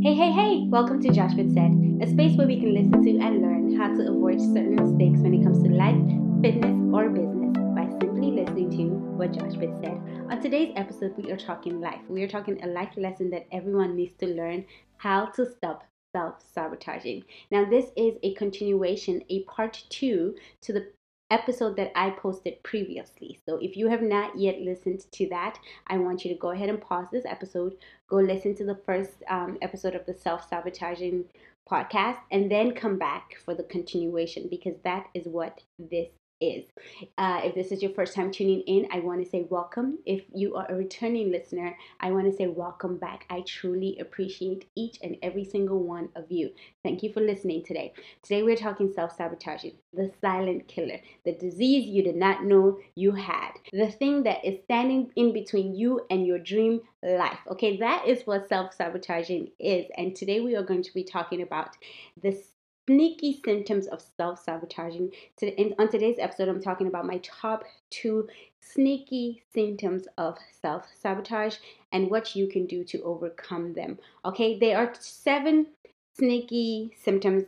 Hey, hey, hey! Welcome to Josh Fit Said, a space where we can listen to and learn how to avoid certain mistakes when it comes to life, fitness, or business by simply listening to what Josh Fit said. On today's episode, we are talking life. We are talking a life lesson that everyone needs to learn how to stop self sabotaging. Now, this is a continuation, a part two to the episode that I posted previously. So if you have not yet listened to that, I want you to go ahead and pause this episode, go listen to the first um, episode of the self sabotaging podcast, and then come back for the continuation because that is what this is. Uh, if this is your first time tuning in, I want to say welcome. If you are a returning listener, I want to say welcome back. I truly appreciate each and every single one of you. Thank you for listening today. Today we're talking self sabotaging, the silent killer, the disease you did not know you had, the thing that is standing in between you and your dream life. Okay, that is what self sabotaging is. And today we are going to be talking about this sneaky symptoms of self sabotaging. On today's episode, I'm talking about my top two sneaky symptoms of self sabotage and what you can do to overcome them. Okay, there are seven sneaky symptoms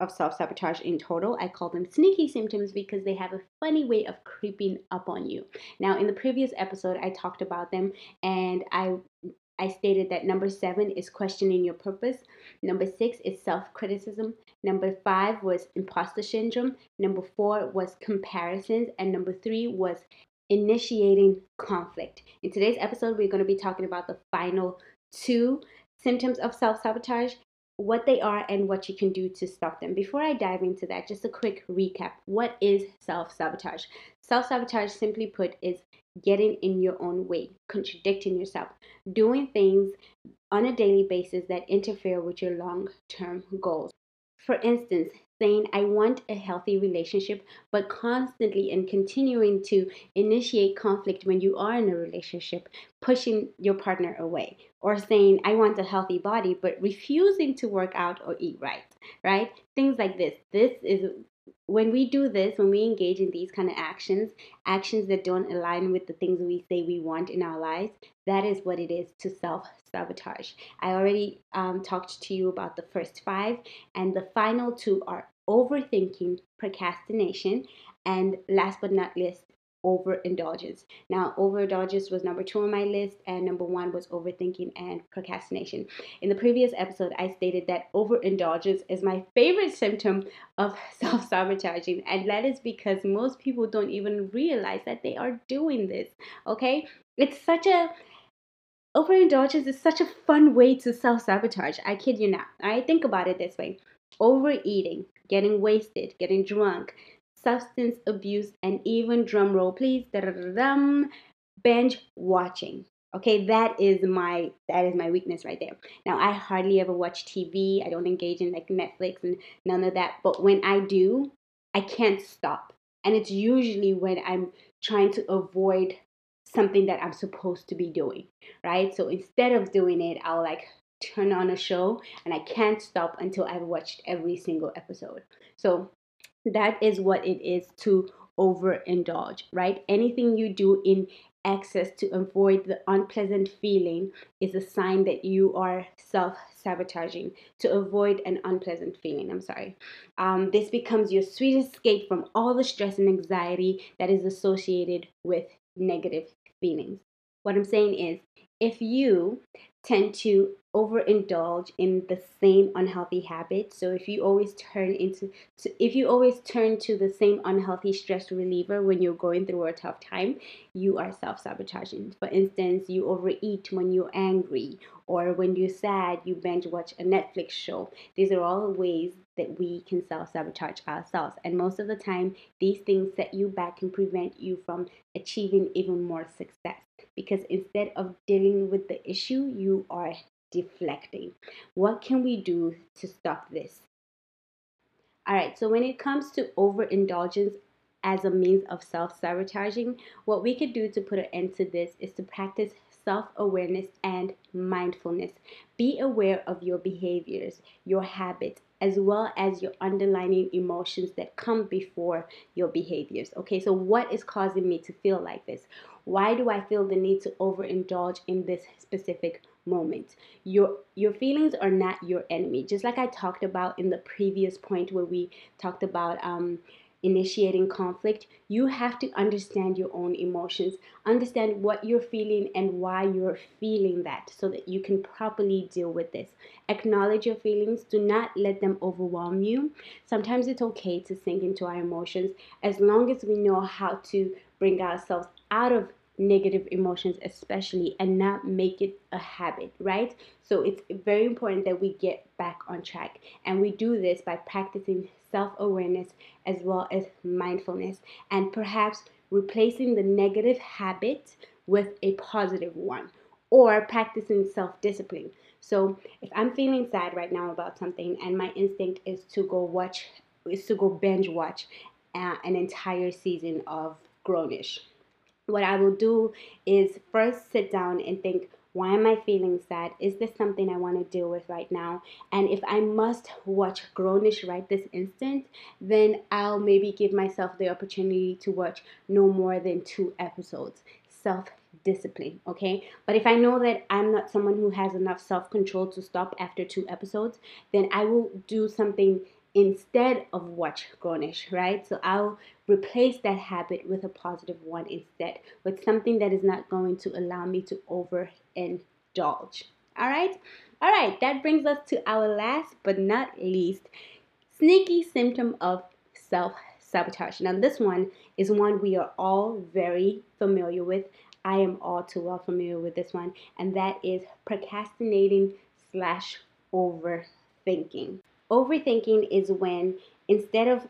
of self sabotage in total. I call them sneaky symptoms because they have a funny way of creeping up on you. Now, in the previous episode, I talked about them and I I stated that number seven is questioning your purpose. Number six is self criticism. Number five was imposter syndrome. Number four was comparisons. And number three was initiating conflict. In today's episode, we're going to be talking about the final two symptoms of self sabotage what they are and what you can do to stop them. Before I dive into that, just a quick recap. What is self sabotage? Self sabotage, simply put, is getting in your own way, contradicting yourself, doing things on a daily basis that interfere with your long term goals. For instance, saying, I want a healthy relationship, but constantly and continuing to initiate conflict when you are in a relationship, pushing your partner away. Or saying, I want a healthy body, but refusing to work out or eat right, right? Things like this. This is when we do this, when we engage in these kind of actions, actions that don't align with the things we say we want in our lives, that is what it is to self sabotage. I already um, talked to you about the first five, and the final two are overthinking, procrastination, and last but not least, overindulgence. Now, overindulgence was number two on my list, and number one was overthinking and procrastination. In the previous episode, I stated that overindulgence is my favorite symptom of self sabotaging, and that is because most people don't even realize that they are doing this. Okay, it's such a overindulgence is such a fun way to self sabotage. I kid you not. I think about it this way overeating, getting wasted, getting drunk, substance abuse, and even drum roll, please, binge watching. Okay, that is my that is my weakness right there. Now I hardly ever watch TV. I don't engage in like Netflix and none of that. But when I do, I can't stop. And it's usually when I'm trying to avoid something that I'm supposed to be doing, right? So instead of doing it, I'll like turn on a show and I can't stop until I've watched every single episode. So that is what it is to overindulge, right? Anything you do in excess to avoid the unpleasant feeling is a sign that you are self sabotaging to avoid an unpleasant feeling. I'm sorry. Um, this becomes your sweet escape from all the stress and anxiety that is associated with negative feelings. What I'm saying is, if you tend to overindulge in the same unhealthy habits. So if you always turn into if you always turn to the same unhealthy stress reliever when you're going through a tough time, you are self-sabotaging. For instance, you overeat when you're angry or when you're sad, you binge watch a Netflix show. These are all ways that we can self-sabotage ourselves. And most of the time, these things set you back and prevent you from achieving even more success because instead of dealing with the issue, you are deflecting. What can we do to stop this? All right, so when it comes to overindulgence as a means of self sabotaging, what we could do to put an end to this is to practice self awareness and mindfulness. Be aware of your behaviors, your habits, as well as your underlying emotions that come before your behaviors. Okay, so what is causing me to feel like this? Why do I feel the need to overindulge in this specific moment. Your your feelings are not your enemy. Just like I talked about in the previous point where we talked about um, initiating conflict, you have to understand your own emotions, understand what you're feeling and why you're feeling that so that you can properly deal with this. Acknowledge your feelings, do not let them overwhelm you. Sometimes it's okay to sink into our emotions as long as we know how to bring ourselves out of negative emotions especially and not make it a habit right? So it's very important that we get back on track. And we do this by practicing self-awareness as well as mindfulness and perhaps replacing the negative habit with a positive one or practicing self-discipline. So if i'm feeling sad right now about something and my instinct is to go watch is to go binge watch uh, an entire season of Grownish what I will do is first sit down and think, why am I feeling sad? Is this something I want to deal with right now? And if I must watch Grownish right this instant, then I'll maybe give myself the opportunity to watch no more than two episodes. Self discipline, okay? But if I know that I'm not someone who has enough self control to stop after two episodes, then I will do something instead of watch Grownish, right? So I'll replace that habit with a positive one instead, with something that is not going to allow me to overindulge. All right? All right, that brings us to our last but not least sneaky symptom of self sabotage. Now, this one is one we are all very familiar with. I am all too well familiar with this one, and that is procrastinating slash overthinking. Overthinking is when instead of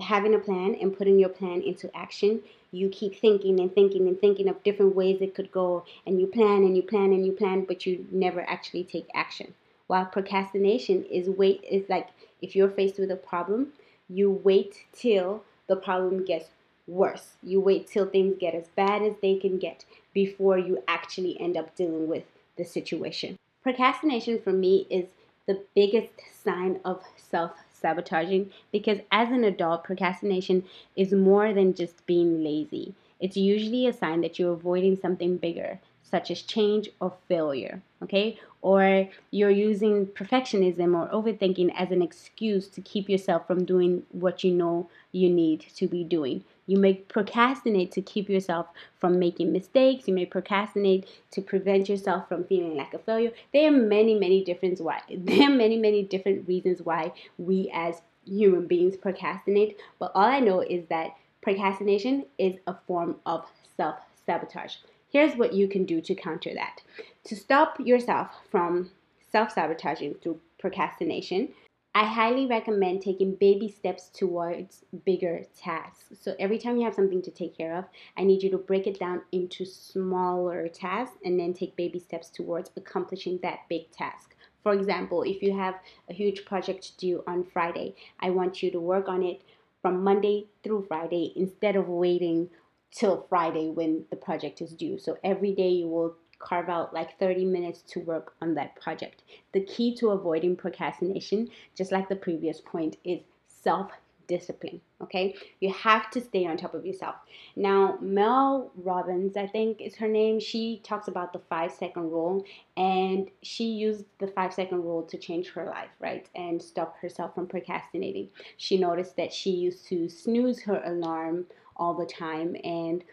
having a plan and putting your plan into action, you keep thinking and thinking and thinking of different ways it could go, and you plan and you plan and you plan, but you never actually take action. While procrastination is wait is like if you're faced with a problem, you wait till the problem gets worse. You wait till things get as bad as they can get before you actually end up dealing with the situation. Procrastination for me is the biggest sign of self sabotaging because as an adult, procrastination is more than just being lazy. It's usually a sign that you're avoiding something bigger, such as change or failure, okay? Or you're using perfectionism or overthinking as an excuse to keep yourself from doing what you know you need to be doing. You may procrastinate to keep yourself from making mistakes. You may procrastinate to prevent yourself from feeling like a failure. There are many, many different why. There are many, many different reasons why we as human beings procrastinate. But all I know is that procrastination is a form of self sabotage. Here's what you can do to counter that. To stop yourself from self sabotaging through procrastination, I highly recommend taking baby steps towards bigger tasks. So every time you have something to take care of, I need you to break it down into smaller tasks and then take baby steps towards accomplishing that big task. For example, if you have a huge project due on Friday, I want you to work on it from Monday through Friday instead of waiting till Friday when the project is due. So every day you will carve out like 30 minutes to work on that project. The key to avoiding procrastination, just like the previous point, is self discipline. Okay, you have to stay on top of yourself. Now, Mel Robbins, I think is her name, she talks about the five second rule and she used the five second rule to change her life, right? And stop herself from procrastinating. She noticed that she used to snooze her alarm all the time and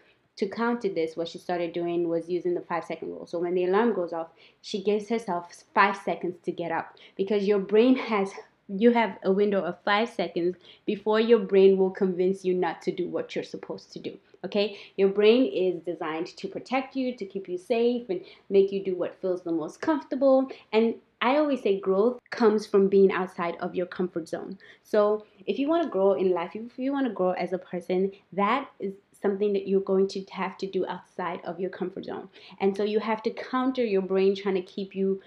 to counter this, what she started doing was using the five second rule. So when the alarm goes off, she gives herself five seconds to get up because your brain has you have a window of five seconds before your brain will convince you not to do what you're supposed to do. Okay, your brain is designed to protect you, to keep you safe, and make you do what feels the most comfortable. And I always say growth comes from being outside of your comfort zone. So if you want to grow in life, if you want to grow as a person, that is something that you're going to have to do outside of your comfort zone. And so you have to counter your brain trying to keep you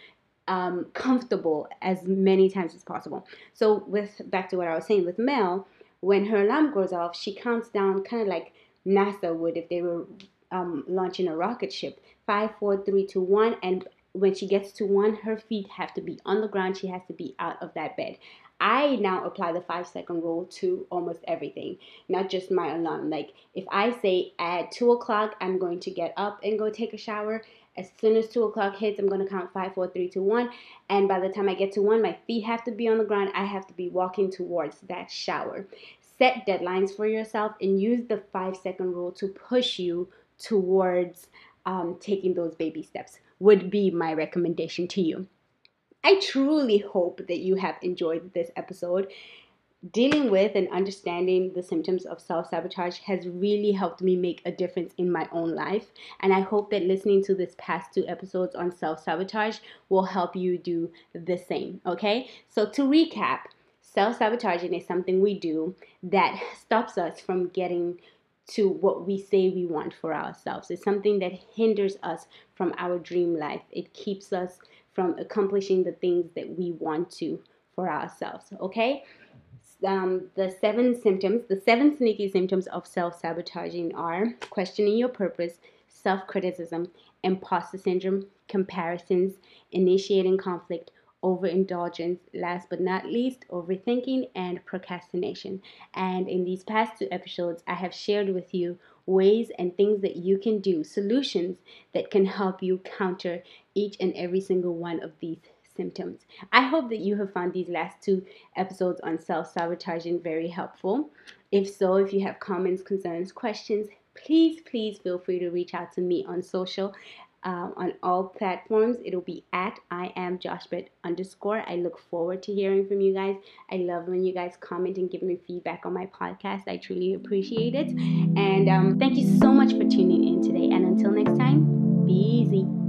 um, comfortable as many times as possible. So with back to what I was saying with Mel, when her alarm goes off, she counts down kind of like NASA would if they were um, launching a rocket ship. Five, four, three, two, one, and when she gets to one, her feet have to be on the ground. She has to be out of that bed. I now apply the five second rule to almost everything, not just my alarm. Like if I say at two o'clock I'm going to get up and go take a shower, As soon as two o'clock hits, I'm gonna count five, four, three, two, one. And by the time I get to one, my feet have to be on the ground. I have to be walking towards that shower. Set deadlines for yourself and use the five second rule to push you towards um, taking those baby steps, would be my recommendation to you. I truly hope that you have enjoyed this episode dealing with and understanding the symptoms of self sabotage has really helped me make a difference in my own life. And I hope that listening to this past two episodes on self sabotage will help you do the same. Okay, so to recap, self sabotaging is something we do that stops us from getting to what we say we want for ourselves. It's something that hinders us from our dream life. It keeps us from accomplishing the things that we want to for ourselves. Okay? um, the seven symptoms, the seven sneaky symptoms of self sabotaging are questioning your purpose, self criticism, imposter syndrome, comparisons, initiating conflict, overindulgence, last but not least, overthinking and procrastination. And in these past two episodes, I have shared with you ways and things that you can do, solutions that can help you counter each and every single one of these symptoms. I hope that you have found these last two episodes on self sabotaging very helpful. If so, if you have comments, concerns, questions, please, please feel free to reach out to me on social. Uh, on all platforms, it'll be at I am Joshbet underscore. I look forward to hearing from you guys. I love when you guys comment and give me feedback on my podcast. I truly appreciate it. And um, thank you so much for tuning in today. And until next time, be easy.